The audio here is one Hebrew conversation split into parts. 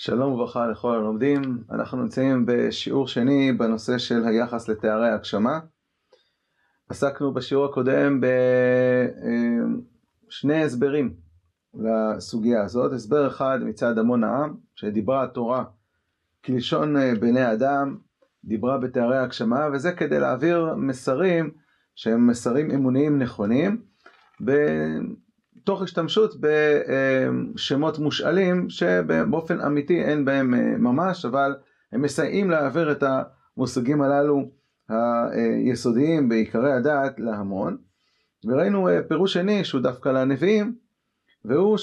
שלום וברכה לכל הלומדים, אנחנו נמצאים בשיעור שני בנושא של היחס לתארי הגשמה. עסקנו בשיעור הקודם בשני הסברים לסוגיה הזאת, הסבר אחד מצד המון העם, שדיברה התורה כלשון בני אדם, דיברה בתארי הגשמה, וזה כדי להעביר מסרים שהם מסרים אמוניים נכונים, תוך השתמשות בשמות מושאלים שבאופן אמיתי אין בהם ממש, אבל הם מסייעים להעביר את המושגים הללו היסודיים בעיקרי הדעת להמון. וראינו פירוש שני שהוא דווקא לנביאים, והוא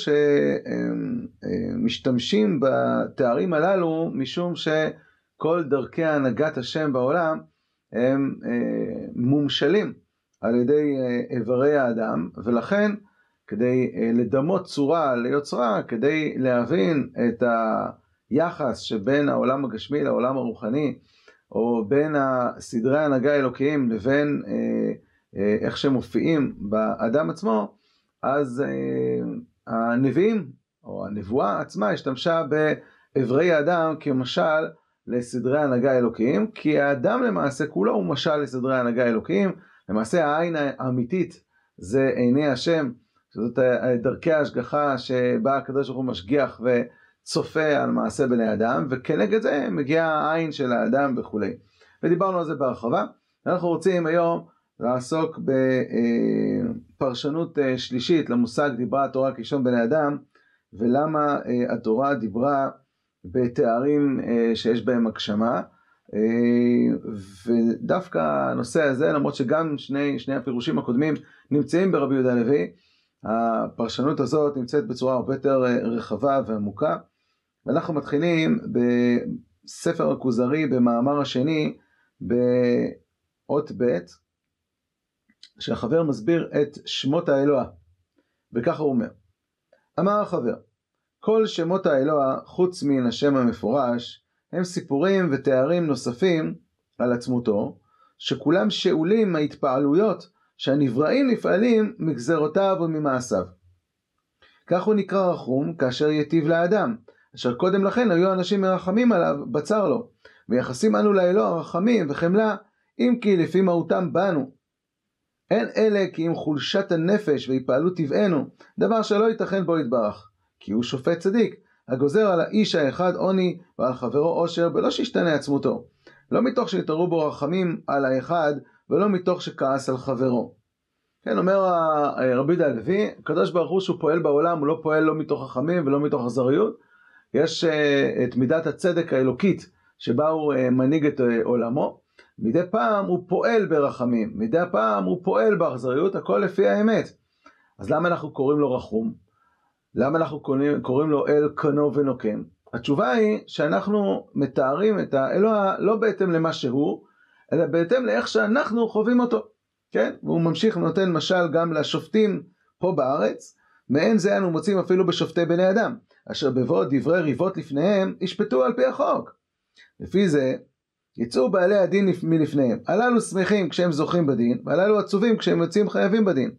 שמשתמשים בתארים הללו משום שכל דרכי הנהגת השם בעולם הם מומשלים על ידי איברי האדם, ולכן כדי לדמות צורה ליוצרה, כדי להבין את היחס שבין העולם הגשמי לעולם הרוחני, או בין סדרי ההנהגה האלוקיים לבין איך שהם מופיעים באדם עצמו, אז הנביאים, או הנבואה עצמה, השתמשה באיברי האדם כמשל לסדרי ההנהגה האלוקיים, כי האדם למעשה כולו הוא משל לסדרי ההנהגה האלוקיים, למעשה העין האמיתית זה עיני השם, שזאת דרכי ההשגחה שבה הקדוש ברוך הוא משגיח וצופה על מעשה בני אדם, וכנגד זה מגיעה העין של האדם וכולי. ודיברנו על זה בהרחבה. אנחנו רוצים היום לעסוק בפרשנות שלישית למושג דיברה התורה כלשון בני אדם, ולמה התורה דיברה בתארים שיש בהם הגשמה. ודווקא הנושא הזה, למרות שגם שני, שני הפירושים הקודמים נמצאים ברבי יהודה הלוי, הפרשנות הזאת נמצאת בצורה הרבה יותר רחבה ועמוקה, ואנחנו מתחילים בספר הכוזרי במאמר השני באות ב', שהחבר מסביר את שמות האלוה, וככה הוא אומר: אמר החבר, כל שמות האלוה חוץ מן השם המפורש הם סיפורים ותארים נוספים על עצמותו, שכולם שאולים מההתפעלויות שהנבראים נפעלים מגזרותיו וממעשיו. כך הוא נקרא רחום כאשר יטיב לאדם, אשר קודם לכן היו אנשים מרחמים עליו בצר לו, ויחסים אנו לאלוה רחמים וחמלה, אם כי לפי מהותם בנו. אין אלה כי אם חולשת הנפש והיפעלות טבענו, דבר שלא ייתכן בו יתברך, כי הוא שופט צדיק, הגוזר על האיש האחד עוני ועל חברו עושר, בלא שישתנה עצמותו. לא מתוך שיתערו בו רחמים על האחד, ולא מתוך שכעס על חברו. כן, אומר רבי יהודה הלוי, הקדוש ברוך הוא שהוא פועל בעולם, הוא לא פועל לא מתוך חכמים ולא מתוך אכזריות. יש את מידת הצדק האלוקית שבה הוא מנהיג את עולמו. מדי פעם הוא פועל ברחמים, מדי פעם הוא פועל באכזריות, הכל לפי האמת. אז למה אנחנו קוראים לו רחום? למה אנחנו קוראים, קוראים לו אל קנו ונוקם? התשובה היא שאנחנו מתארים את האלוה לא בהתאם למה שהוא, אלא בהתאם לאיך שאנחנו חווים אותו, כן? והוא ממשיך ונותן משל גם לשופטים פה בארץ, מעין זה אנו מוצאים אפילו בשופטי בני אדם, אשר בבוא דברי ריבות לפניהם, ישפטו על פי החוק. לפי זה, יצאו בעלי הדין מלפניהם. הללו שמחים כשהם זוכים בדין, והללו עצובים כשהם יוצאים חייבים בדין.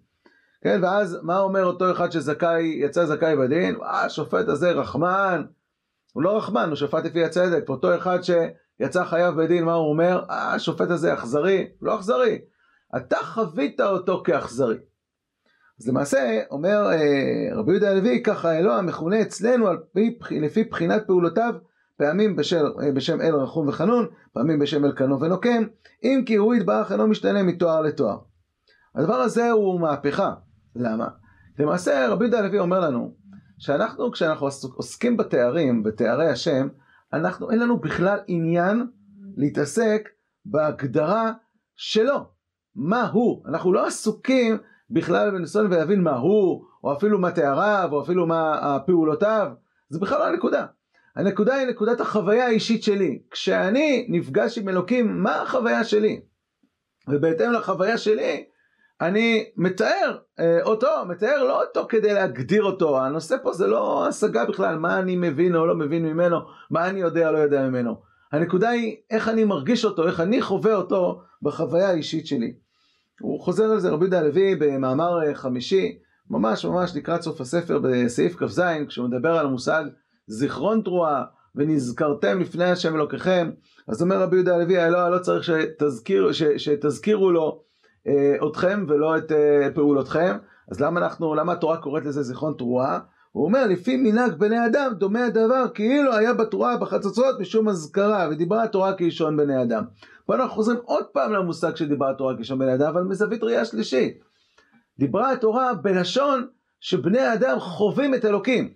כן, ואז מה אומר אותו אחד שזכאי, יצא זכאי בדין? אה, השופט הזה רחמן. הוא לא רחמן, הוא שפט לפי הצדק. ואותו אחד שיצא חייב בדין, מה הוא אומר? אה, השופט הזה אכזרי. לא אכזרי. אתה חווית אותו כאכזרי. אז למעשה, אומר אה, רבי יהודה הלוי, ככה אלוה מכונה אצלנו פי, לפי בחינת פעולותיו, פעמים בשל, בשם אל רחום וחנון, פעמים בשם אל קנו ונוקם, אם כי הוא יתברך אינו משתנה מתואר לתואר. הדבר הזה הוא מהפכה. למה? למעשה רבי יהודה הלוי אומר לנו שאנחנו כשאנחנו עוסקים בתארים, בתארי השם, אנחנו אין לנו בכלל עניין להתעסק בהגדרה שלו, מה הוא, אנחנו לא עסוקים בכלל בניסיון ולהבין מה הוא, או אפילו מה תאריו, או אפילו מה פעולותיו, זה בכלל לא הנקודה. הנקודה היא נקודת החוויה האישית שלי. כשאני נפגש עם אלוקים, מה החוויה שלי? ובהתאם לחוויה שלי, אני מתאר אה, אותו, מתאר לא אותו כדי להגדיר אותו, הנושא פה זה לא השגה בכלל, מה אני מבין או לא מבין ממנו, מה אני יודע או לא יודע ממנו. הנקודה היא איך אני מרגיש אותו, איך אני חווה אותו בחוויה האישית שלי. הוא חוזר על זה רבי יהודה הלוי במאמר חמישי, ממש ממש לקראת סוף הספר בסעיף כ"ז, כשהוא מדבר על המושג זיכרון תרועה ונזכרתם לפני השם אלוקיכם. אז אומר רבי יהודה הלוי, לא, לא צריך שתזכיר, ש, שתזכירו לו אה, אתכם ולא את אה, פעולותכם. אז למה אנחנו, למה התורה קוראת לזה זיכרון תרועה? הוא אומר, לפי מנהג בני אדם דומה הדבר כאילו היה בתרועה בחצוצרות משום אזכרה, ודיברה התורה כאישון בני אדם. פה אנחנו חוזרים עוד פעם למושג שדיברה התורה כאישון בני אדם, אבל מזווית ראייה שלישית. דיברה התורה בלשון שבני האדם חווים את אלוקים.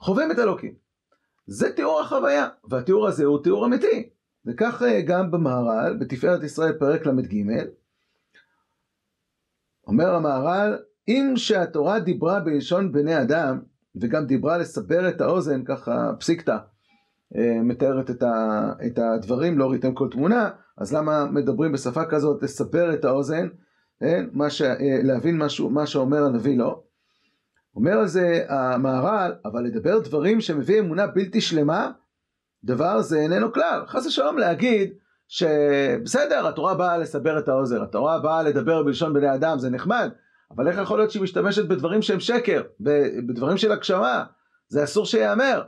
חווים את אלוקים. זה תיאור החוויה, והתיאור הזה הוא תיאור אמיתי. וכך אה, גם במהר"ל, בתפארת ישראל פרק ל"ג, אומר המהר"ל, אם שהתורה דיברה בלשון בני אדם, וגם דיברה לסבר את האוזן, ככה פסיקתא אה, מתארת את, הדברים, לא ראיתם כל תמונה, אז למה מדברים בשפה כזאת לסבר את האוזן, כן? מה ש, אה, להבין משהו, מה שאומר הנביא לא. אומר על זה המהר"ל, אבל לדבר דברים שמביא אמונה בלתי שלמה, דבר זה איננו כלל. חס ושלום להגיד שבסדר, התורה באה לסבר את האוזר, התורה באה לדבר בלשון בני אדם, זה נחמד, אבל איך יכול להיות שהיא משתמשת בדברים שהם שקר, בדברים של הגשמה, זה אסור שייאמר.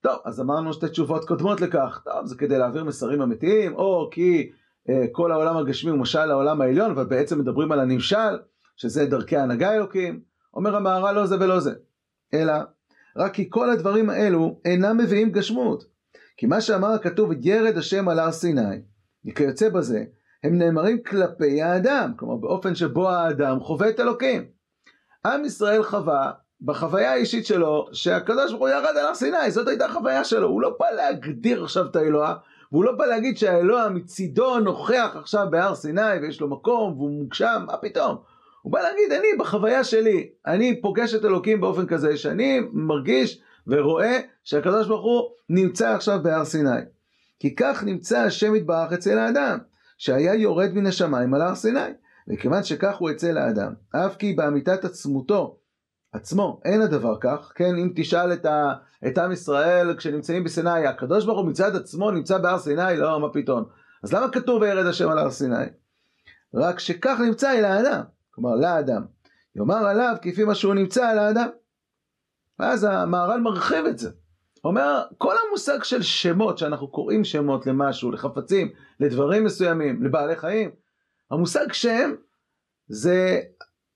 טוב, אז אמרנו שתי תשובות קודמות לכך, טוב, זה כדי להעביר מסרים אמיתיים, או כי אה, כל העולם הגשמי הוא משל לעולם העליון, אבל בעצם מדברים על הנמשל, שזה דרכי ההנהגה אלוקים, אומר המהר"ל לא זה ולא זה, אלא רק כי כל הדברים האלו אינם מביאים גשמות. כי מה שאמר הכתוב ירד השם על הר סיני, וכיוצא בזה, הם נאמרים כלפי האדם, כלומר באופן שבו האדם חווה את אלוקים. עם ישראל חווה בחוויה האישית שלו שהקדוש ברוך הוא ירד על הר סיני, זאת הייתה החוויה שלו, הוא לא בא להגדיר עכשיו את האלוה, והוא לא בא להגיד שהאלוה מצידו נוכח עכשיו בהר סיני ויש לו מקום והוא מוגשם, מה פתאום? הוא בא להגיד, אני בחוויה שלי, אני פוגש את אלוקים באופן כזה שאני מרגיש ורואה שהקדוש ברוך הוא נמצא עכשיו בהר סיני. כי כך נמצא השם יתברך אצל האדם, שהיה יורד מן השמיים על הר סיני. וכיוון שכך הוא אצל האדם, אף כי באמיתת עצמותו, עצמו, אין הדבר כך, כן, אם תשאל את, ה, את עם ישראל כשנמצאים בסיני, הקדוש ברוך הוא מצד עצמו נמצא בהר סיני, לא, מה פתאום. אז למה כתוב וירד השם על הר סיני? רק שכך נמצא אל האדם. כלומר לאדם. יאמר עליו כפי מה שהוא נמצא על האדם. ואז המהר"ל מרחיב את זה. אומר, כל המושג של שמות, שאנחנו קוראים שמות למשהו, לחפצים, לדברים מסוימים, לבעלי חיים, המושג שם זה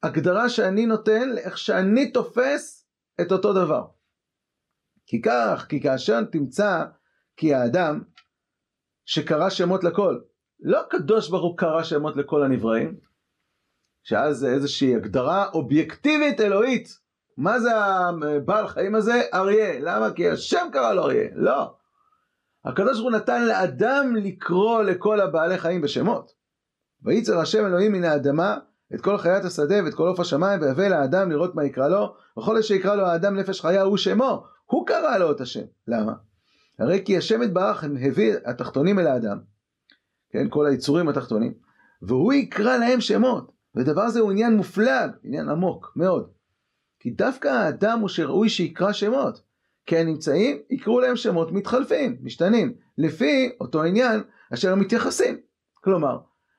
הגדרה שאני נותן לאיך שאני תופס את אותו דבר. כי כך, כי כאשר תמצא כי האדם שקרא שמות לכל, לא הקדוש ברוך הוא קרא שמות לכל הנבראים, שאז זה איזושהי הגדרה אובייקטיבית אלוהית. מה זה הבעל חיים הזה? אריה. למה? כי השם קרא לו אריה. לא. הקדוש ברוך הוא נתן לאדם לקרוא לכל הבעלי חיים בשמות. וייצר השם אלוהים מן האדמה את כל חיית השדה ואת כל עוף השמיים ויבא לאדם לראות מה יקרא לו וכל אשר יקרא לו האדם נפש חיה הוא שמו הוא קרא לו את השם למה? הרי כי השם יתברך הביא התחתונים אל האדם כן כל היצורים התחתונים והוא יקרא להם שמות ודבר זה הוא עניין מופלג, עניין עמוק מאוד. כי דווקא האדם הוא שראוי שיקרא שמות. כי הנמצאים יקראו להם שמות מתחלפים, משתנים, לפי אותו עניין אשר הם מתייחסים. כלומר,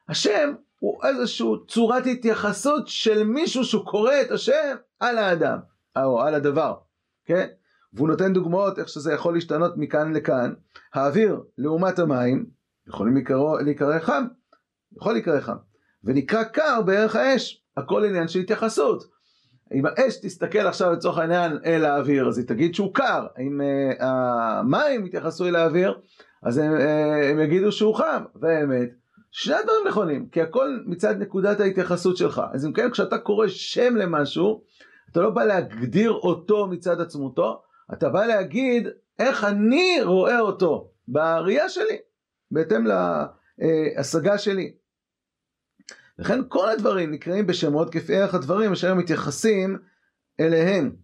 השם הוא איזושהי צורת התייחסות של מישהו שהוא קורא את השם על האדם, או על הדבר, כן? והוא נותן דוגמאות איך שזה יכול להשתנות מכאן לכאן. האוויר לעומת המים יכולים להיקרא חם, יכול להיקרא חם. ונקרא קר בערך האש, הכל עניין של התייחסות. אם האש תסתכל עכשיו לצורך העניין אל האוויר, אז היא תגיד שהוא קר. אם uh, המים יתייחסו אל האוויר, אז הם, uh, הם יגידו שהוא חם. והאמת, שני הדברים נכונים, כי הכל מצד נקודת ההתייחסות שלך. אז אם כן, כשאתה קורא שם למשהו, אתה לא בא להגדיר אותו מצד עצמותו, אתה בא להגיד איך אני רואה אותו בראייה שלי, בהתאם להשגה שלי. לכן כל הדברים נקראים בשמות כפי ערך הדברים אשר מתייחסים אליהם.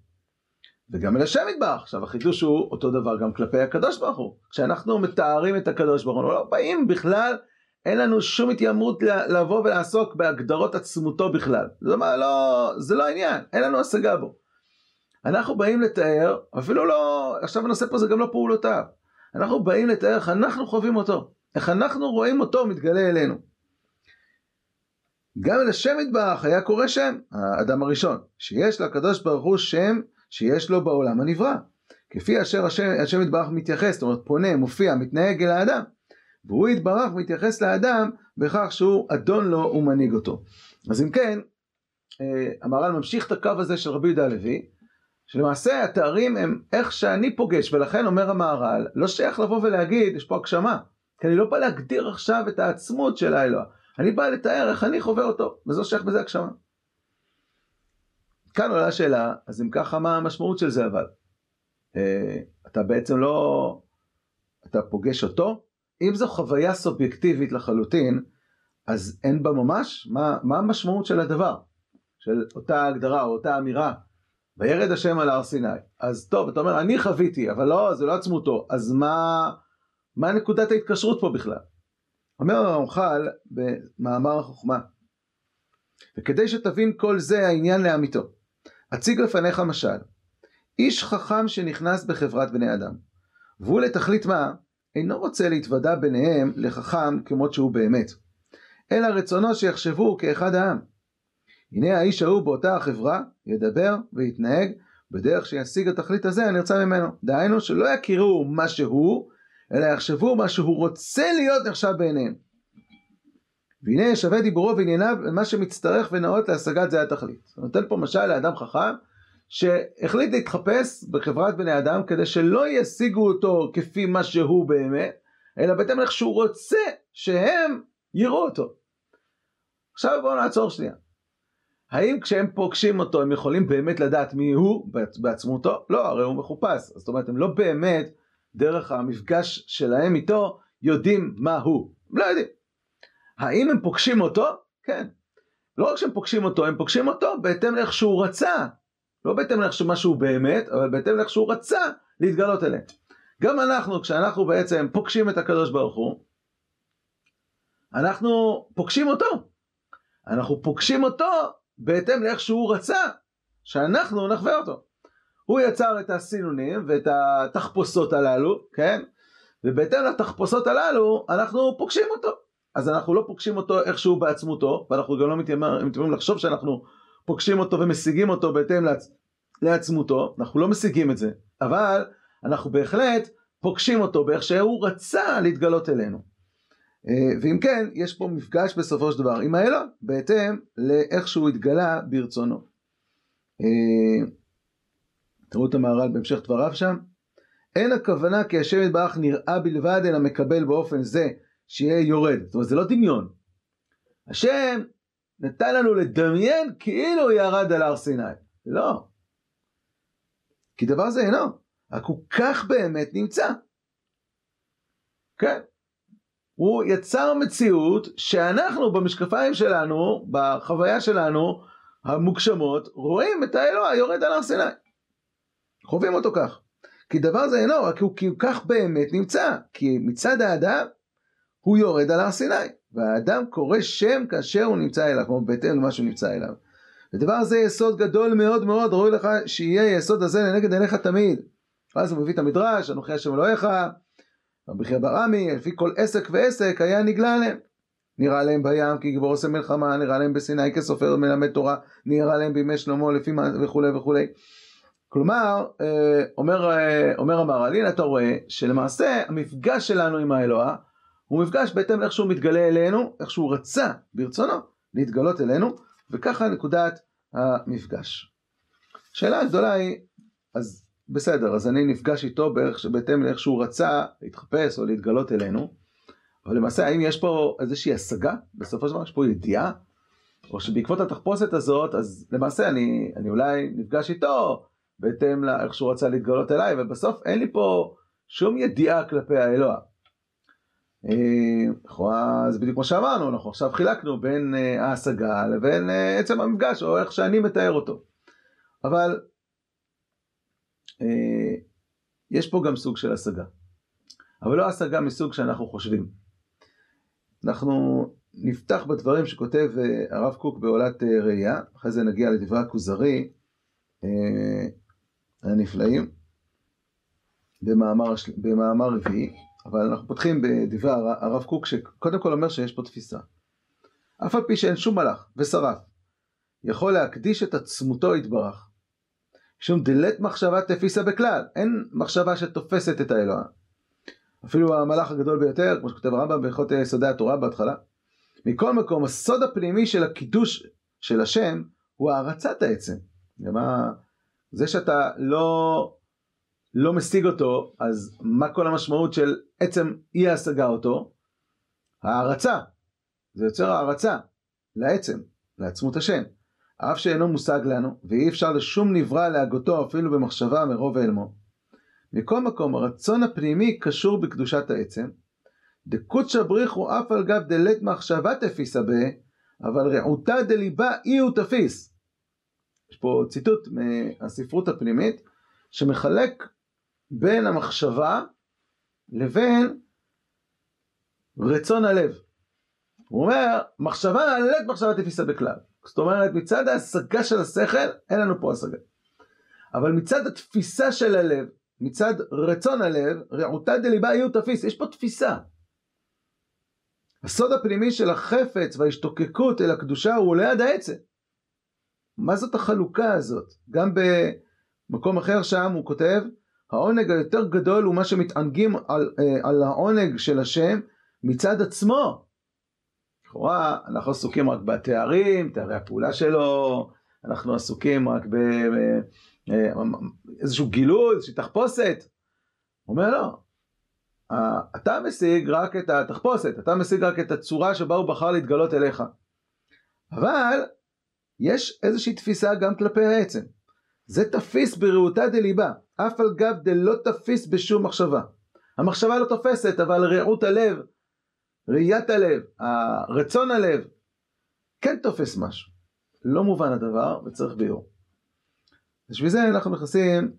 וגם אל השם יתברך. עכשיו החידוש הוא אותו דבר גם כלפי הקדוש ברוך הוא. כשאנחנו מתארים את הקדוש ברוך הוא, לא באים בכלל, אין לנו שום התיימרות לבוא ולעסוק בהגדרות עצמותו בכלל. זה לא, זה לא העניין, אין לנו השגה בו. אנחנו באים לתאר, אפילו לא, עכשיו הנושא פה זה גם לא פעולותיו. אנחנו באים לתאר איך אנחנו חווים אותו, איך אנחנו רואים אותו מתגלה אלינו. גם אל השם יתברך היה קורא שם, האדם הראשון, שיש לקדוש ברוך הוא שם שיש לו בעולם הנברא. כפי אשר השם, השם יתברך מתייחס, זאת אומרת פונה, מופיע, מתנהג אל האדם, והוא יתברך מתייחס לאדם בכך שהוא אדון לו ומנהיג אותו. אז אם כן, אה, המהר"ל ממשיך את הקו הזה של רבי יהודה הלוי, שלמעשה התארים הם איך שאני פוגש, ולכן אומר המהר"ל, לא שייך לבוא ולהגיד, יש פה הגשמה, כי אני לא בא להגדיר עכשיו את העצמות של האלוה, אני בא לתאר איך אני חווה אותו, וזו שייך בזה הגשמה. כאן עולה השאלה, אז אם ככה מה המשמעות של זה אבל? אה, אתה בעצם לא, אתה פוגש אותו? אם זו חוויה סובייקטיבית לחלוטין, אז אין בה ממש? מה, מה המשמעות של הדבר? של אותה הגדרה או אותה אמירה, וירד השם על הר סיני. אז טוב, אתה אומר, אני חוויתי, אבל לא, זה לא עצמותו, אז מה, מה נקודת ההתקשרות פה בכלל? אומר הרמח"ל במאמר החוכמה, וכדי שתבין כל זה העניין לאמיתו, אציג לפניך משל, איש חכם שנכנס בחברת בני אדם, והוא לתכלית מה? אינו רוצה להתוודע ביניהם לחכם כמות שהוא באמת, אלא רצונו שיחשבו כאחד העם. הנה האיש ההוא באותה החברה ידבר ויתנהג בדרך שישיג התכלית הזה הנרצה ממנו. דהיינו שלא יכירו מה שהוא, אלא יחשבו מה שהוא רוצה להיות נחשב בעיניהם. והנה ישווה דיבורו וענייניו למה שמצטרך ונאות להשגת זה התכלית. הוא נותן פה משל לאדם חכם שהחליט להתחפש בחברת בני אדם כדי שלא ישיגו אותו כפי מה שהוא באמת, אלא בהתאם איך שהוא רוצה שהם יראו אותו. עכשיו בואו נעצור שנייה. האם כשהם פוגשים אותו הם יכולים באמת לדעת מי הוא בעצמותו? לא, הרי הוא מחופש. זאת אומרת, הם לא באמת, דרך המפגש שלהם איתו, יודעים מה הוא. הם לא יודעים. האם הם פוגשים אותו? כן. לא רק שהם פוגשים אותו, הם פוגשים אותו בהתאם לאיך שהוא רצה. לא בהתאם לאיך שהוא באמת, אבל בהתאם לאיך שהוא רצה להתגלות אליהם. גם אנחנו, כשאנחנו בעצם פוגשים את הקדוש ברוך הוא, אנחנו פוגשים אותו. אנחנו פוגשים אותו בהתאם לאיך שהוא רצה שאנחנו נחווה אותו. הוא יצר את הסינונים ואת התחפושות הללו, כן? ובהתאם לתחפושות הללו אנחנו פוגשים אותו. אז אנחנו לא פוגשים אותו איכשהו בעצמותו, ואנחנו גם לא מתיימרים לחשוב שאנחנו פוגשים אותו ומשיגים אותו בהתאם לעצ... לעצמותו, אנחנו לא משיגים את זה, אבל אנחנו בהחלט פוגשים אותו באיך שהוא רצה להתגלות אלינו. אה, ואם כן, יש פה מפגש בסופו של דבר עם האלוה, בהתאם לאיך שהוא התגלה ברצונו. תראו את המהר"ל בהמשך דבריו שם. אין הכוונה כי השם יתברך נראה בלבד אלא מקבל באופן זה שיהיה יורד. זאת אומרת זה לא דמיון. השם נתן לנו לדמיין כאילו ירד על הר סיני. לא. כי דבר זה אינו. רק הוא כך באמת נמצא. כן. הוא יצר מציאות שאנחנו במשקפיים שלנו, בחוויה שלנו המוגשמות, רואים את האלוה יורד על הר סיני. חווים אותו כך. כי דבר זה אינו, רק הוא, כי הוא כך באמת נמצא. כי מצד האדם הוא יורד על הר סיני. והאדם קורא שם כאשר הוא נמצא אליו, כמו בהתאם למה שהוא נמצא אליו. ודבר זה יסוד גדול מאוד מאוד, ראוי לך שיהיה יסוד הזה לנגד עיניך תמיד. ואז הוא מביא את המדרש, אנוכי השם אלוהיך, רבי חייא ברמי, לפי כל עסק ועסק היה נגלה עליהם. נראה להם בים כי גיבור עושה מלחמה, נראה להם בסיני כסופר מלמד תורה, נראה להם בימי שלמה לפי מה וכולי וכולי. כלומר, אה, אומר, אה, אומר המהר"ל, הנה אתה רואה שלמעשה המפגש שלנו עם האלוה הוא מפגש בהתאם לאיך שהוא מתגלה אלינו, איך שהוא רצה ברצונו להתגלות אלינו, וככה נקודת המפגש. השאלה הגדולה היא, אז בסדר, אז אני נפגש איתו בערך, בהתאם לאיך שהוא רצה להתחפש או להתגלות אלינו, אבל למעשה האם יש פה איזושהי השגה? בסופו של דבר יש פה ידיעה? או שבעקבות התחפושת הזאת, אז למעשה אני, אני אולי נפגש איתו בהתאם לאיך שהוא רצה להתגלות אליי, ובסוף אין לי פה שום ידיעה כלפי האלוה. לכאורה זה בדיוק כמו שאמרנו, אנחנו עכשיו חילקנו בין אה, ההשגה לבין אה, עצם המפגש, או איך שאני מתאר אותו. אבל אה, יש פה גם סוג של השגה. אבל לא השגה מסוג שאנחנו חושבים. אנחנו נפתח בדברים שכותב הרב קוק בעולת ראייה, אחרי זה נגיע לדברי הכוזרי הנפלאים, במאמר, במאמר רביעי, אבל אנחנו פותחים בדברי הרב קוק שקודם כל אומר שיש פה תפיסה. אף על פי שאין שום מלאך ושרף יכול להקדיש את עצמותו יתברך שום דלת מחשבה תפיסה בכלל, אין מחשבה שתופסת את האלוה. אפילו המלאך הגדול ביותר, כמו שכותב הרמב"ם בהלכות יסודי התורה בהתחלה. מכל מקום, הסוד הפנימי של הקידוש של השם הוא הערצת העצם. למה, זה שאתה לא, לא משיג אותו, אז מה כל המשמעות של עצם אי השגה אותו? הערצה. זה יוצר הערצה לעצם, לעצמות השם. אף שאינו מושג לנו, ואי אפשר לשום נברא להגותו אפילו במחשבה מרוב ועלמו. מכל מקום, הרצון הפנימי קשור בקדושת העצם. דקודשא בריחו אף על גב דלת מחשבה תפיסה בה, אבל רעותה דליבה אי הוא תפיס. יש פה ציטוט מהספרות הפנימית, שמחלק בין המחשבה לבין רצון הלב. הוא אומר, מחשבה לית מחשבה תפיסה בכלל. זאת אומרת, מצד ההשגה של השכל, אין לנו פה השגה. אבל מצד התפיסה של הלב, מצד רצון הלב, רעותה דליבה יהיו תפיס, יש פה תפיסה. הסוד הפנימי של החפץ וההשתוקקות אל הקדושה הוא ליד העצם. מה זאת החלוקה הזאת? גם במקום אחר שם הוא כותב, העונג היותר גדול הוא מה שמתענגים על, אה, על העונג של השם מצד עצמו. לכאורה אנחנו עסוקים רק בתארים, תארי הפעולה שלו, אנחנו עסוקים רק באיזשהו אה, גילוי, איזושהי תחפושת. הוא אומר לא, אתה משיג רק את התחפושת, אתה משיג רק את הצורה שבה הוא בחר להתגלות אליך. אבל יש איזושהי תפיסה גם כלפי העצם. זה תפיס בראותה דליבה, אף על גב דלא תפיס בשום מחשבה. המחשבה לא תופסת, אבל רעות הלב ראיית הלב, רצון הלב, כן תופס משהו. לא מובן הדבר וצריך ביור. בשביל זה אנחנו נכנסים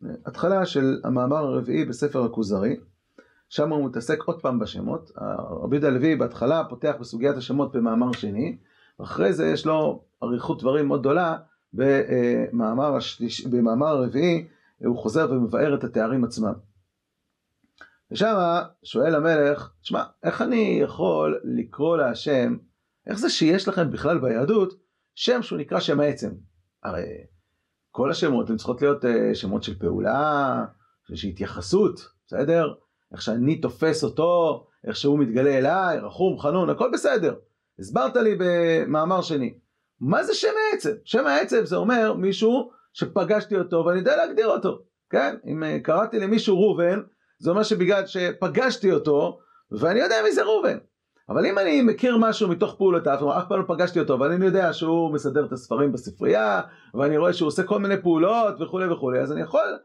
להתחלה של המאמר הרביעי בספר הכוזרי, שם הוא מתעסק עוד פעם בשמות. רבי יהודה הלוי בהתחלה פותח בסוגיית השמות במאמר שני, ואחרי זה יש לו אריכות דברים מאוד גדולה במאמר, השליש... במאמר הרביעי, הוא חוזר ומבאר את התארים עצמם. ושם שואל המלך, שמע, איך אני יכול לקרוא להשם, איך זה שיש לכם בכלל ביהדות שם שהוא נקרא שם העצם? הרי כל השמות הן צריכות להיות אה, שמות של פעולה, של התייחסות, בסדר? איך שאני תופס אותו, איך שהוא מתגלה אליי, רחום, חנון, הכל בסדר. הסברת לי במאמר שני. מה זה שם העצם? שם העצם זה אומר מישהו שפגשתי אותו ואני יודע להגדיר אותו, כן? אם אה, קראתי למישהו ראובן, זה אומר שבגלל שפגשתי אותו, ואני יודע מי זה ראובן. אבל אם אני מכיר משהו מתוך פעולותיו, אף פעם לא פגשתי אותו, אבל אני יודע שהוא מסדר את הספרים בספרייה, ואני רואה שהוא עושה כל מיני פעולות וכולי וכולי, אז אני יכול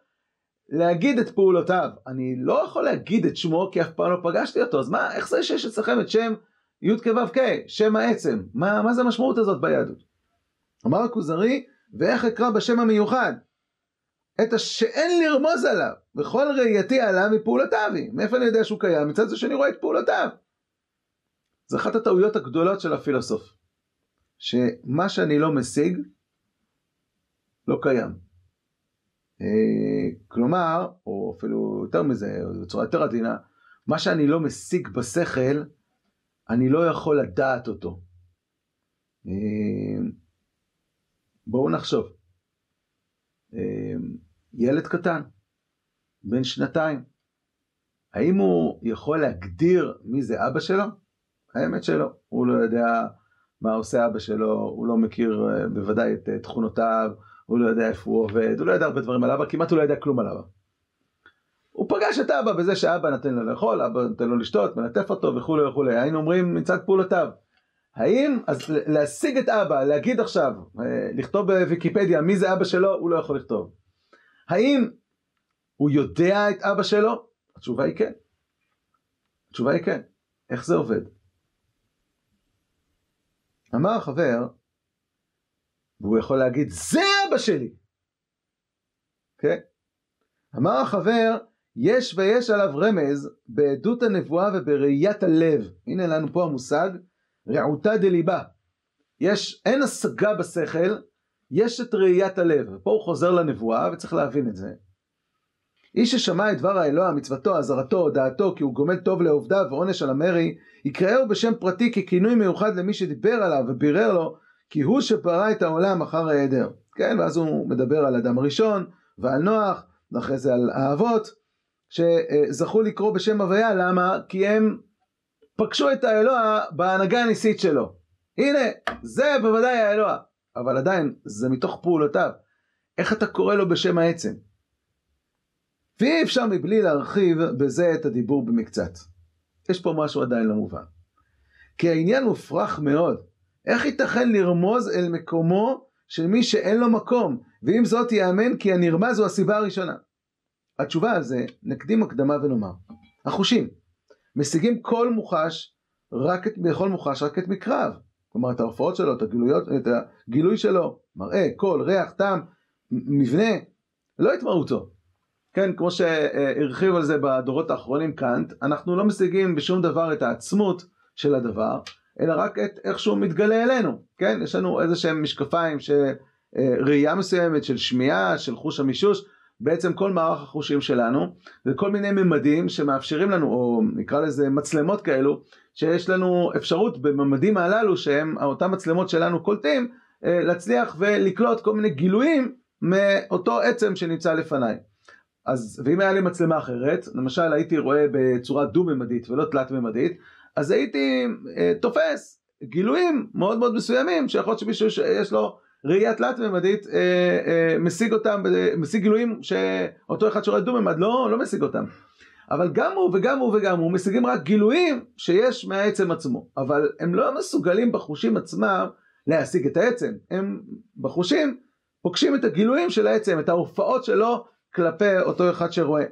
להגיד את פעולותיו. אני לא יכול להגיד את שמו כי אף פעם לא פגשתי אותו, אז מה, איך זה שיש אצלכם את שם י' כו' כ', שם העצם? מה, מה זה המשמעות הזאת ביהדות? אמר הכוזרי, ואיך אקרא בשם המיוחד? את השאין לרמוז עליו, וכל ראייתי עלה מפעולותיו היא. מאיפה אני יודע שהוא קיים? מצד זה שאני רואה את פעולותיו. זו אחת הטעויות הגדולות של הפילוסוף. שמה שאני לא משיג, לא קיים. אה, כלומר, או אפילו יותר מזה, בצורה יותר עדינה, מה שאני לא משיג בשכל, אני לא יכול לדעת אותו. אה, בואו נחשוב. אמ, ילד קטן, בן שנתיים, האם הוא יכול להגדיר מי זה אבא שלו? האמת שלא, הוא לא יודע מה עושה אבא שלו, הוא לא מכיר אה, בוודאי את תכונותיו, הוא לא יודע איפה הוא עובד, הוא לא יודע הרבה דברים על אבא, כמעט הוא לא יודע כלום על אבא. הוא פגש את אבא בזה שאבא נתן לו לאכול, אבא נותן לו לשתות, מלטף אותו וכולי וכולי, היינו אומרים מצד פעולותיו. האם, אז להשיג את אבא, להגיד עכשיו, אה, לכתוב בוויקיפדיה מי זה אבא שלו, הוא לא יכול לכתוב. האם הוא יודע את אבא שלו? התשובה היא כן. התשובה היא כן. איך זה עובד? אמר החבר, והוא יכול להגיד, זה אבא שלי! כן? אמר החבר, יש ויש עליו רמז בעדות הנבואה ובראיית הלב. הנה לנו פה המושג, רעותה דליבה. יש, אין השגה בשכל, יש את ראיית הלב. ופה הוא חוזר לנבואה וצריך להבין את זה. איש ששמע את דבר האלוה, מצוותו, אזהרתו, הודעתו, כי הוא גומל טוב לעובדיו ועונש על המרי, יקראהו בשם פרטי ככינוי מיוחד למי שדיבר עליו ובירר לו, כי הוא שברא את העולם אחר העדר. כן, ואז הוא מדבר על אדם הראשון ועל נוח, ואחרי זה על האבות, שזכו לקרוא בשם הוויה, למה? כי הם פגשו את האלוה בהנהגה הניסית שלו. הנה, זה בוודאי האלוה, אבל עדיין, זה מתוך פעולותיו. איך אתה קורא לו בשם העצם? ואי אפשר מבלי להרחיב בזה את הדיבור במקצת. יש פה משהו עדיין לא מובן. כי העניין מופרך מאוד. איך ייתכן לרמוז אל מקומו של מי שאין לו מקום, ואם זאת יאמן כי הנרמז הוא הסיבה הראשונה. התשובה על זה, נקדים הקדמה ונאמר. החושים משיגים כל מוחש, רק את, בכל מוחש רק את מקרב. כלומר את ההופעות שלו, את הגילויות, את הגילוי שלו, מראה, קול, ריח, טעם, מבנה, לא את מהותו. כן, כמו שהרחיב על זה בדורות האחרונים קאנט, אנחנו לא משיגים בשום דבר את העצמות של הדבר, אלא רק את איך שהוא מתגלה אלינו, כן? יש לנו איזה שהם משקפיים של ראייה מסוימת, של שמיעה, של חוש המישוש, בעצם כל מערך החושים שלנו, וכל מיני ממדים שמאפשרים לנו, או נקרא לזה מצלמות כאלו, שיש לנו אפשרות בממדים הללו, שהם אותם מצלמות שלנו קולטים, להצליח ולקלוט כל מיני גילויים מאותו עצם שנמצא לפניי. אז ואם היה לי מצלמה אחרת, למשל הייתי רואה בצורה דו-ממדית ולא תלת-ממדית, אז הייתי אה, תופס גילויים מאוד מאוד מסוימים, שיכול להיות שמישהו שיש לו ראייה תלת-ממדית אה, אה, משיג אותם, משיג גילויים שאותו אחד שרואה דו-ממד לא, לא משיג אותם. אבל גם הוא וגם הוא וגם הוא משיגים רק גילויים שיש מהעצם עצמו, אבל הם לא מסוגלים בחושים עצמם להשיג את העצם, הם בחושים פוגשים את הגילויים של העצם, את ההופעות שלו כלפי אותו אחד שרואה.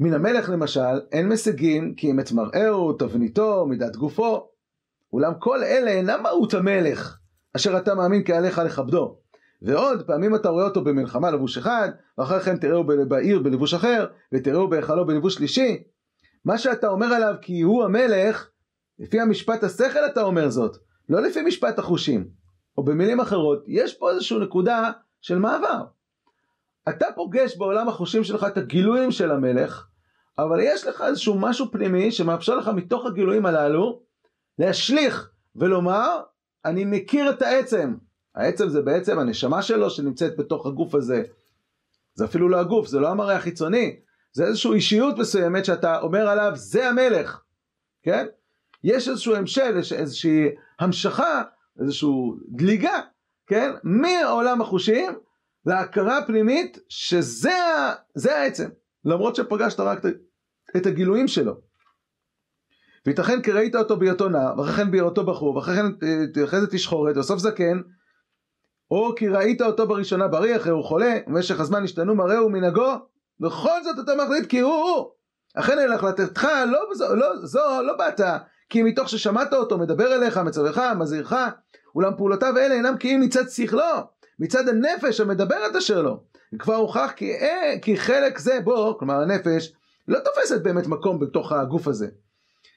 מן המלך למשל, אין משיגים כי אם את מראהו, תבניתו, מידת גופו. אולם כל אלה אינם מהות המלך, אשר אתה מאמין כי עליך לכבדו. ועוד, פעמים אתה רואה אותו במלחמה לבוש אחד, ואחרי כן תראהו בעיר בלבוש אחר, ותראהו בהיכלו בלבוש שלישי. מה שאתה אומר עליו כי הוא המלך, לפי המשפט השכל אתה אומר זאת, לא לפי משפט החושים. או במילים אחרות, יש פה איזושהי נקודה של מעבר. אתה פוגש בעולם החושים שלך את הגילויים של המלך, אבל יש לך איזשהו משהו פנימי שמאפשר לך מתוך הגילויים הללו להשליך ולומר, אני מכיר את העצם. העצם זה בעצם הנשמה שלו שנמצאת בתוך הגוף הזה. זה אפילו לא הגוף, זה לא המראה החיצוני, זה איזושהי אישיות מסוימת שאתה אומר עליו, זה המלך, כן? יש איזשהו המשל, יש איזושהי המשכה, איזושהי דליגה, כן? מעולם החושים להכרה פנימית שזה העצם, למרות שפגשת רק את הגילויים שלו. וייתכן כי ראית אותו בהיותו נער, ואחרי כן בהיותו בחור, ואחרי כן אה, אחרי זה תשחורת, ובסוף זקן, או כי ראית אותו בראשונה בריא, אחרי הוא חולה, ובמשך הזמן השתנו מראהו ומנהגו, בכל זאת אתה מחליט כי הוא הוא. אכן אל החלטתך לא, זו, לא, זו לא באת, כי מתוך ששמעת אותו מדבר אליך, מצווך, מזהירך, אולם פעולותיו אלה אינם כי אם מצד שכלו, מצד הנפש המדברת אשר לו. כבר הוכח כי, אה, כי חלק זה בו, כלומר הנפש, לא תופסת באמת מקום בתוך הגוף הזה.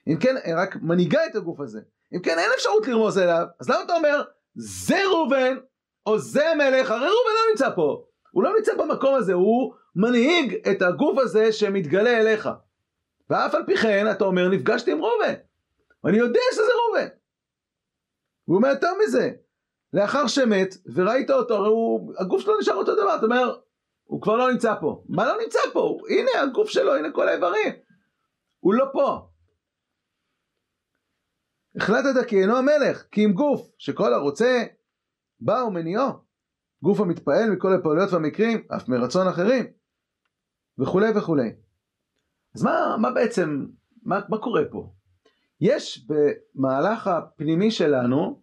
אם כן, רק מנהיגה את הגוף הזה. אם כן, אין אפשרות לרמוז אליו, אז למה אתה אומר, זה ראובן, או זה המלך, הרי ראובן לא נמצא פה. הוא לא נמצא במקום הזה, הוא מנהיג את הגוף הזה שמתגלה אליך. ואף על פי כן, אתה אומר, נפגשתי עם ראובן. ואני יודע שזה ראובן. הוא אומר יותר מזה, לאחר שמת וראית אותו, הרי הוא, הגוף שלו נשאר אותו דבר, אתה אומר, הוא כבר לא נמצא פה. מה לא נמצא פה? הנה הגוף שלו, הנה כל האיברים. הוא לא פה. החלטת כי אינו המלך, כי אם גוף שכל הרוצה בא ומניעו. גוף המתפעל מכל הפעולות והמקרים, אף מרצון אחרים, וכולי וכולי. אז מה, מה בעצם, מה, מה קורה פה? יש במהלך הפנימי שלנו,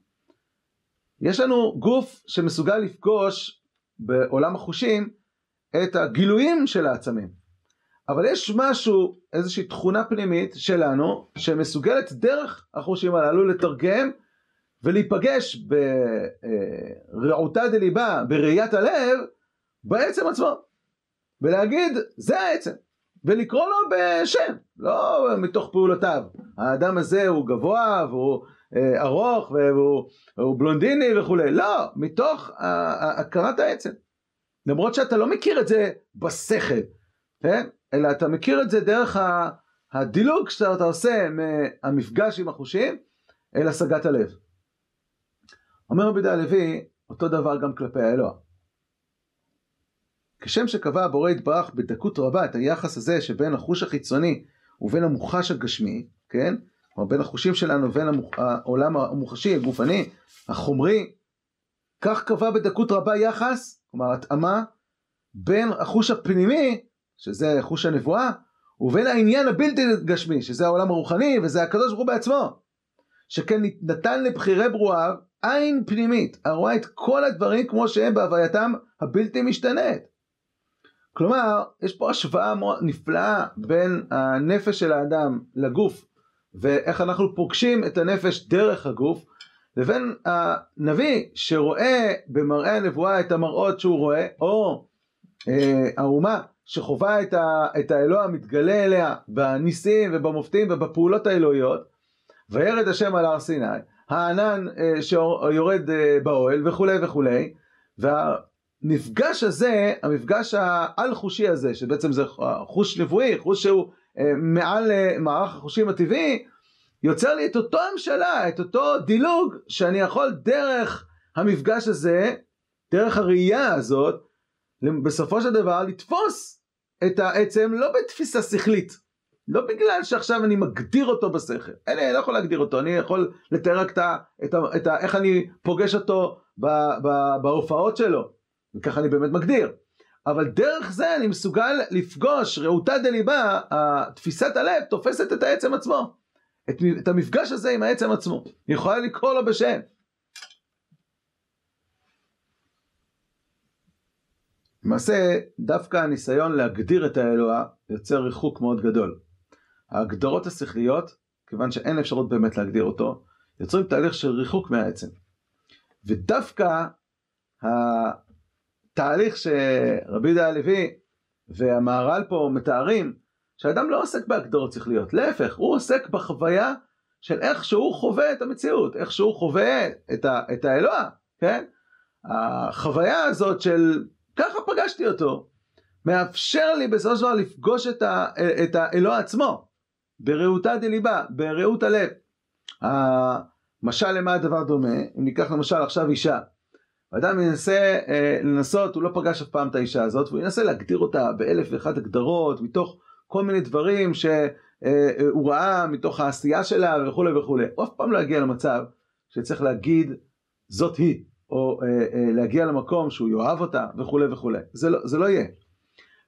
יש לנו גוף שמסוגל לפגוש בעולם החושים את הגילויים של העצמים. אבל יש משהו, איזושהי תכונה פנימית שלנו, שמסוגלת דרך החושים הללו לתרגם ולהיפגש ברעותה דליבה, בראיית הלב, בעצם עצמו. ולהגיד, זה העצם. ולקרוא לו בשם, לא מתוך פעולותיו. האדם הזה הוא גבוה והוא אה, ארוך והוא בלונדיני וכולי. לא, מתוך הכרת העצם. למרות שאתה לא מכיר את זה בשכל, כן? אלא אתה מכיר את זה דרך הדילוג שאתה עושה מהמפגש עם החושים אל השגת הלב. אומר רבי דה הלוי, אותו דבר גם כלפי האלוה. כשם שקבע הבורא יתברך בדקות רבה את היחס הזה שבין החוש החיצוני ובין המוחש הגשמי, כן? כלומר בין החושים שלנו ובין המוח... העולם המוחשי, הגופני, החומרי, כך קבע בדקות רבה יחס, כלומר התאמה, בין החוש הפנימי, שזה חוש הנבואה, ובין העניין הבלתי גשמי, שזה העולם הרוחני, וזה הקדוש ברוך הוא בעצמו. שכן נתן לבחירי ברואיו עין פנימית, הרואה את כל הדברים כמו שהם בהווייתם הבלתי משתנית. כלומר, יש פה השוואה נפלאה בין הנפש של האדם לגוף, ואיך אנחנו פוגשים את הנפש דרך הגוף, לבין הנביא שרואה במראה הנבואה את המראות שהוא רואה, או אה, האומה שחווה את, ה, את האלוה המתגלה אליה בניסים ובמופתים ובפעולות האלוהיות, וירד השם על הר סיני, הענן אה, שיורד אה, באוהל וכולי וכולי, והמפגש הזה, המפגש העל-חושי הזה, שבעצם זה חוש נבואי, חוש שהוא אה, מעל אה, מערך החושים הטבעי, יוצר לי את אותו המשלה, את אותו דילוג, שאני יכול דרך המפגש הזה, דרך הראייה הזאת, בסופו של דבר לתפוס את העצם לא בתפיסה שכלית, לא בגלל שעכשיו אני מגדיר אותו בשכל, אני לא יכול להגדיר אותו, אני יכול לתאר רק את ה, את ה, את ה, איך אני פוגש אותו בהופעות שלו, וככה אני באמת מגדיר. אבל דרך זה אני מסוגל לפגוש רעותה דליבה, תפיסת הלב תופסת את העצם עצמו. את, את המפגש הזה עם העצם עצמו. היא יכולה לקרוא לו בשם. למעשה, דווקא הניסיון להגדיר את האלוה יוצר ריחוק מאוד גדול. ההגדרות השכליות, כיוון שאין אפשרות באמת להגדיר אותו, יוצרים תהליך של ריחוק מהעצם. ודווקא התהליך שרבי יהודה הלוי והמהר"ל פה מתארים, שאדם לא עוסק בהגדרות שכליות, להפך, הוא עוסק בחוויה של איך שהוא חווה את המציאות, איך שהוא חווה את, ה, את האלוה, כן? החוויה הזאת של ככה פגשתי אותו, מאפשר לי בסופו של דבר לפגוש את, ה, את האלוה עצמו, ברעותה דליבה, ברעות הלב. המשל למה הדבר דומה, אם ניקח למשל עכשיו אישה, אדם ינסה אה, לנסות, הוא לא פגש אף פעם את האישה הזאת, והוא ינסה להגדיר אותה באלף ואחת הגדרות, מתוך כל מיני דברים שהוא אה, ראה, מתוך העשייה שלה וכולי וכולי. הוא אף פעם לא יגיע למצב שצריך להגיד זאת היא, או אה, אה, להגיע למקום שהוא יאהב אותה וכולי וכולי. זה לא, זה לא יהיה.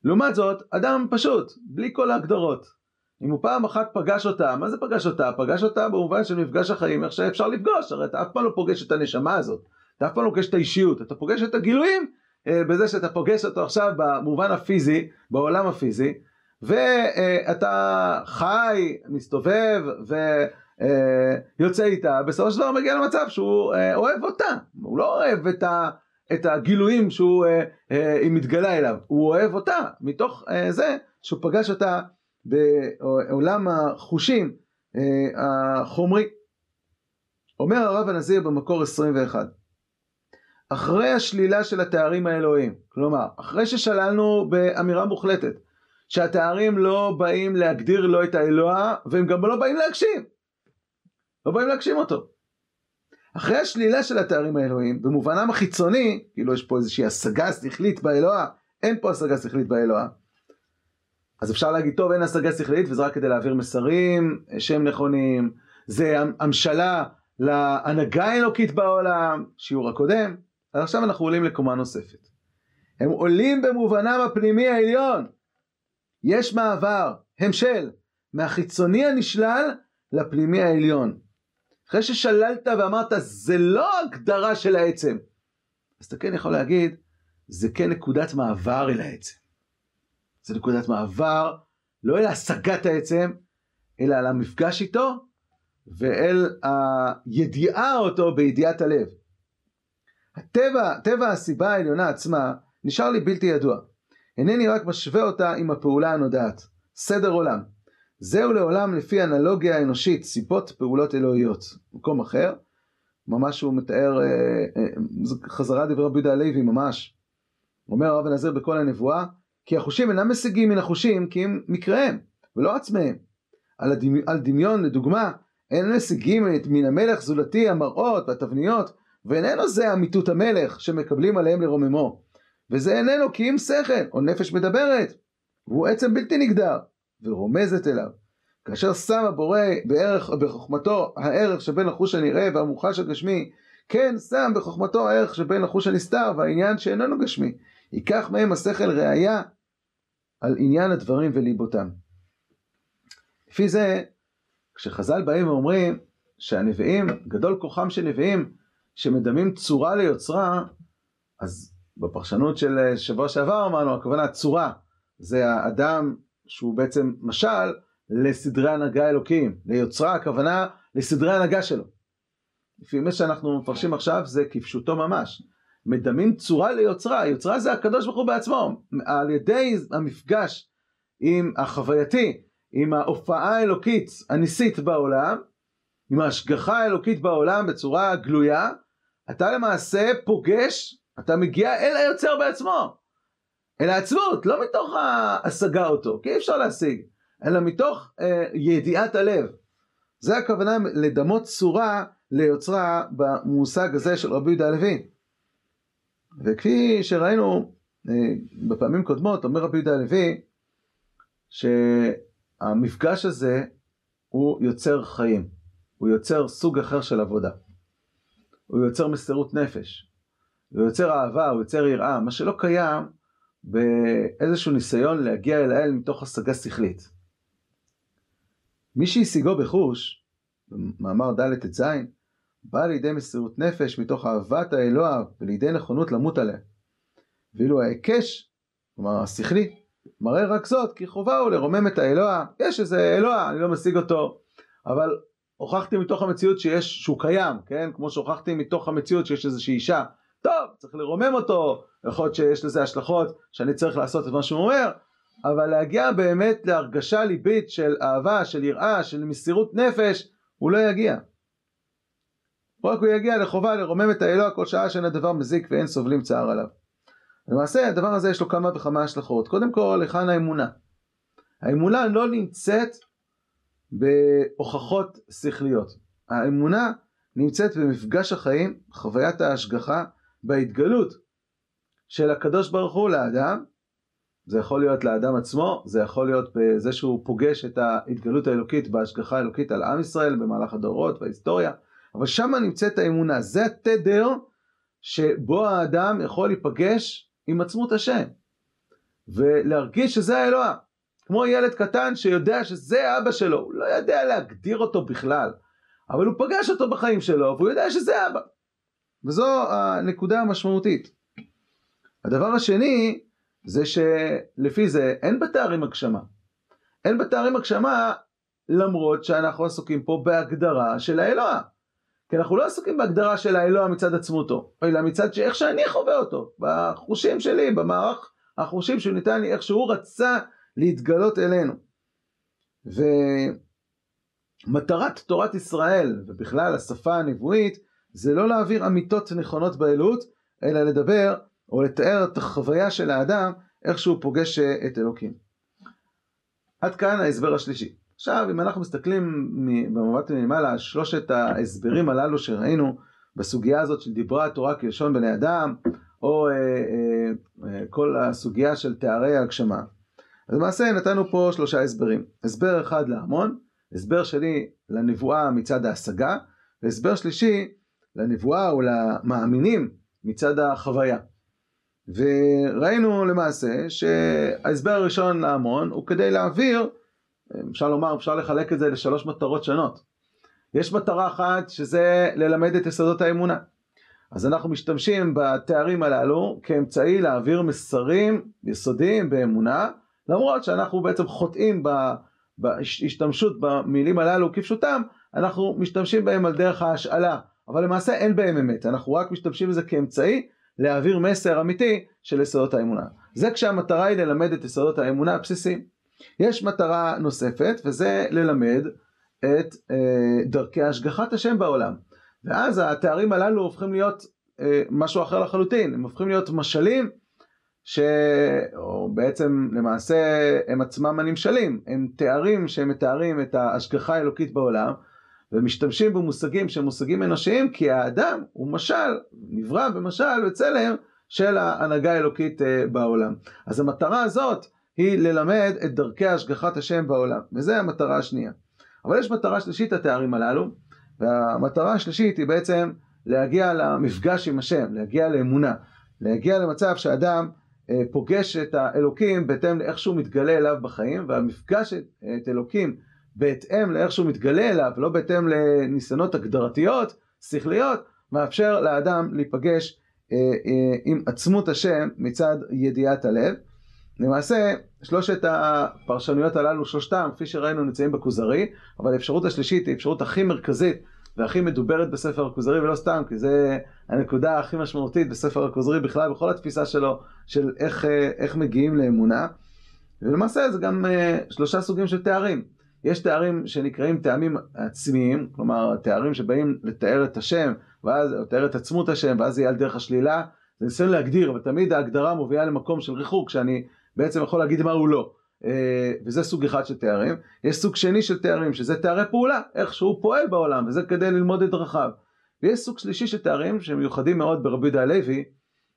לעומת זאת, אדם פשוט, בלי כל ההגדרות. אם הוא פעם אחת פגש אותה, מה זה פגש אותה? פגש אותה במובן של מפגש החיים, איך שאפשר לפגוש, הרי אתה אף פעם לא פוגש את הנשמה הזאת, אתה אף פעם לא פוגש את האישיות, אתה פוגש את הגילויים אה, בזה שאתה פוגש אותו עכשיו במובן הפיזי, בעולם הפיזי, ואתה חי, מסתובב ויוצא איתה, בסופו של דבר מגיע למצב שהוא אה, אוהב אותה, הוא לא אוהב את, ה, את הגילויים שהוא אה, מתגלה אליו, הוא אוהב אותה מתוך זה שהוא פגש אותה בעולם החושים החומרי. אומר הרב הנזיר במקור 21 אחרי השלילה של התארים האלוהים, כלומר, אחרי ששללנו באמירה מוחלטת שהתארים לא באים להגדיר לו את האלוה, והם גם לא באים להגשים. לא באים להגשים אותו. אחרי השלילה של התארים האלוהים, במובנם החיצוני, כאילו יש פה איזושהי השגה שכלית באלוה, אין פה השגה שכלית באלוה, אז אפשר להגיד, טוב, אין השגה שכלית, וזה רק כדי להעביר מסרים שהם נכונים, זה המשלה להנהגה האלוקית בעולם, שיעור הקודם, אז עכשיו אנחנו עולים לקומה נוספת. הם עולים במובנם הפנימי העליון. יש מעבר, המשל, מהחיצוני הנשלל לפנימי העליון. אחרי ששללת ואמרת, זה לא הגדרה של העצם, אז אתה כן יכול להגיד, זה כן נקודת מעבר אל העצם. זה נקודת מעבר, לא אל השגת העצם, אלא על המפגש איתו, ואל הידיעה אותו בידיעת הלב. הטבע, טבע הסיבה העליונה עצמה, נשאר לי בלתי ידוע. אינני רק משווה אותה עם הפעולה הנודעת. סדר עולם. זהו לעולם לפי אנלוגיה האנושית, סיבות פעולות אלוהיות. מקום אחר, ממש הוא מתאר, אה, אה, חזרה דברי רבי יהודה הלוי ממש. אומר הרב הנזיר בכל הנבואה, כי החושים אינם משיגים מן החושים כי הם מקריהם, ולא עצמיהם. על, הדמי, על דמיון לדוגמה, אין משיגים מן המלך זולתי המראות והתבניות ואיננו זה אמיתות המלך שמקבלים עליהם לרוממו, וזה איננו כי אם שכל או נפש מדברת, והוא עצם בלתי נגדר, ורומזת אליו. כאשר שם הבורא בערך, בחוכמתו הערך שבין החוש הנראה והמוחש הגשמי, כן שם בחוכמתו הערך שבין החוש הנסתר והעניין שאיננו גשמי. ייקח מהם השכל ראייה על עניין הדברים וליבותם. לפי זה, כשחז"ל באים ואומרים שהנביאים, גדול כוחם של נביאים שמדמים צורה ליוצרה, אז בפרשנות של שבוע שעבר אמרנו, הכוונה צורה, זה האדם שהוא בעצם משל לסדרי הנהגה אלוקיים, ליוצרה הכוונה לסדרי הנהגה שלו. לפי מה שאנחנו מפרשים עכשיו זה כפשוטו ממש. מדמים צורה ליוצרה, יוצרה זה הקדוש ברוך הוא בעצמו, על ידי המפגש עם החווייתי, עם ההופעה האלוקית הניסית בעולם, עם ההשגחה האלוקית בעולם בצורה גלויה, אתה למעשה פוגש, אתה מגיע אל היוצר בעצמו, אל העצמות, לא מתוך ההשגה אותו, כי אי אפשר להשיג, אלא מתוך אה, ידיעת הלב. זה הכוונה לדמות צורה ליוצרה במושג הזה של רבי יהודה הלוי. וכפי שראינו אה, בפעמים קודמות, אומר רבי יהודה הלוי, שהמפגש הזה הוא יוצר חיים, הוא יוצר סוג אחר של עבודה, הוא יוצר מסירות נפש, הוא יוצר אהבה, הוא יוצר יראה, מה שלא קיים באיזשהו ניסיון להגיע אל האל מתוך השגה שכלית. מי שהשיגו בחוש, במאמר ד' ט"ז, בא לידי מסירות נפש מתוך אהבת האלוה ולידי נכונות למות עליה. ואילו ההיקש, כלומר השכלי, מראה רק זאת כי חובה הוא לרומם את האלוה, יש איזה אלוה, אני לא משיג אותו, אבל הוכחתי מתוך המציאות שיש, שהוא קיים, כן? כמו שהוכחתי מתוך המציאות שיש איזושהי אישה. טוב, צריך לרומם אותו, יכול להיות שיש לזה השלכות שאני צריך לעשות את מה שהוא אומר, אבל להגיע באמת להרגשה ליבית של אהבה, של יראה, של מסירות נפש, הוא לא יגיע. רק הוא יגיע לחובה לרומם את האלוה כל שעה שאין הדבר מזיק ואין סובלים צער עליו. למעשה הדבר הזה יש לו כמה וכמה השלכות. קודם כל, היכן האמונה? האמונה לא נמצאת בהוכחות שכליות. האמונה נמצאת במפגש החיים, חוויית ההשגחה, בהתגלות של הקדוש ברוך הוא לאדם. זה יכול להיות לאדם עצמו, זה יכול להיות בזה שהוא פוגש את ההתגלות האלוקית בהשגחה האלוקית על עם ישראל במהלך הדורות וההיסטוריה. אבל שם נמצאת האמונה, זה התדר שבו האדם יכול להיפגש עם עצמות השם ולהרגיש שזה האלוה. כמו ילד קטן שיודע שזה אבא שלו, הוא לא יודע להגדיר אותו בכלל, אבל הוא פגש אותו בחיים שלו והוא יודע שזה אבא. וזו הנקודה המשמעותית. הדבר השני זה שלפי זה אין בתארים הגשמה. אין בתארים הגשמה למרות שאנחנו עסוקים פה בהגדרה של האלוה. כי אנחנו לא עסוקים בהגדרה של האלוה מצד עצמותו, אלא מצד שאיך שאני חווה אותו, בחושים שלי, במערך החושים שהוא ניתן לי, איך שהוא רצה להתגלות אלינו. ומטרת תורת ישראל, ובכלל השפה הנבואית, זה לא להעביר אמיתות נכונות באלוהות, אלא לדבר או לתאר את החוויה של האדם, איך שהוא פוגש את אלוקים. עד כאן ההסבר השלישי. עכשיו, אם אנחנו מסתכלים במבט מלמעלה על שלושת ההסברים הללו שראינו בסוגיה הזאת של דיברה התורה כלשון בני אדם, או אה, אה, אה, כל הסוגיה של תארי ההגשמה, אז למעשה נתנו פה שלושה הסברים. הסבר אחד להמון, הסבר שני לנבואה מצד ההשגה, והסבר שלישי לנבואה או למאמינים מצד החוויה. וראינו למעשה שההסבר הראשון להמון הוא כדי להעביר אפשר לומר, אפשר לחלק את זה לשלוש מטרות שונות. יש מטרה אחת שזה ללמד את יסודות האמונה. אז אנחנו משתמשים בתארים הללו כאמצעי להעביר מסרים יסודיים באמונה, למרות שאנחנו בעצם חוטאים בהשתמשות במילים הללו כפשוטם, אנחנו משתמשים בהם על דרך ההשאלה, אבל למעשה אין בהם אמת, אנחנו רק משתמשים בזה כאמצעי להעביר מסר אמיתי של יסודות האמונה. זה כשהמטרה היא ללמד את יסודות האמונה הבסיסיים. יש מטרה נוספת וזה ללמד את אה, דרכי השגחת השם בעולם. ואז התארים הללו הופכים להיות אה, משהו אחר לחלוטין, הם הופכים להיות משלים שבעצם למעשה הם עצמם הנמשלים, הם תארים שהם מתארים את ההשגחה האלוקית בעולם ומשתמשים במושגים שהם מושגים אנושיים, כי האדם הוא משל, נברא במשל, בצלם, של ההנהגה האלוקית אה, בעולם. אז המטרה הזאת היא ללמד את דרכי השגחת השם בעולם, וזו המטרה השנייה. אבל יש מטרה שלישית לתארים הללו, והמטרה השלישית היא בעצם להגיע למפגש עם השם, להגיע לאמונה, להגיע למצב שאדם אה, פוגש את האלוקים בהתאם לאיך שהוא מתגלה אליו בחיים, והמפגש את אלוקים בהתאם לאיך שהוא מתגלה אליו, לא בהתאם לניסיונות הגדרתיות, שכליות, מאפשר לאדם להיפגש אה, אה, עם עצמות השם מצד ידיעת הלב. למעשה, שלושת הפרשנויות הללו, שלושתם, כפי שראינו, נמצאים בכוזרי, אבל האפשרות השלישית היא האפשרות הכי מרכזית והכי מדוברת בספר הכוזרי, ולא סתם, כי זה הנקודה הכי משמעותית בספר הכוזרי בכלל, בכל התפיסה שלו, של איך, אה, איך מגיעים לאמונה. ולמעשה זה גם שלושה סוגים של תארים. יש תארים שנקראים טעמים עצמיים, כלומר תארים שבאים לתאר את השם, ואז, לתאר את עצמות השם, ואז זה יהיה על דרך השלילה. זה ניסיון להגדיר, אבל תמיד ההגדרה מובילה למקום של ריחוק, שאני בעצם יכול להגיד מה הוא לא. אה, וזה סוג אחד של תארים. יש סוג שני של תארים, שזה תארי פעולה, איך שהוא פועל בעולם, וזה כדי ללמוד את דרכיו. ויש סוג שלישי של תארים שהם מיוחדים מאוד ברבי יהודה הלוי,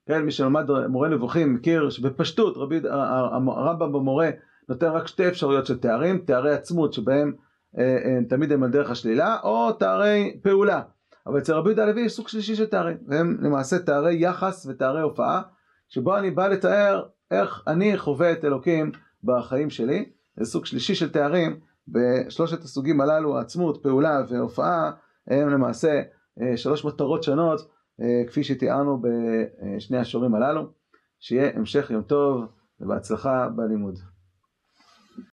כן, מי שלמד מורה נבוכים מכיר שבפשטות רבי, הרמב"ם במורה נותן רק שתי אפשרויות של תארים, תארי עצמות שבהם אה, אה, תמיד הם על דרך השלילה, או תארי פעולה. אבל אצל רבי יהודה הלוי יש סוג שלישי של תארים, והם למעשה תארי יחס ותארי הופעה, שבו אני בא לתאר איך אני חווה את אלוקים בחיים שלי, זה סוג שלישי של תארים, בשלושת הסוגים הללו, עצמות, פעולה והופעה, הם למעשה אה, שלוש מטרות שונות, אה, כפי שתיארנו בשני השורים הללו. שיהיה המשך יום טוב ובהצלחה בלימוד.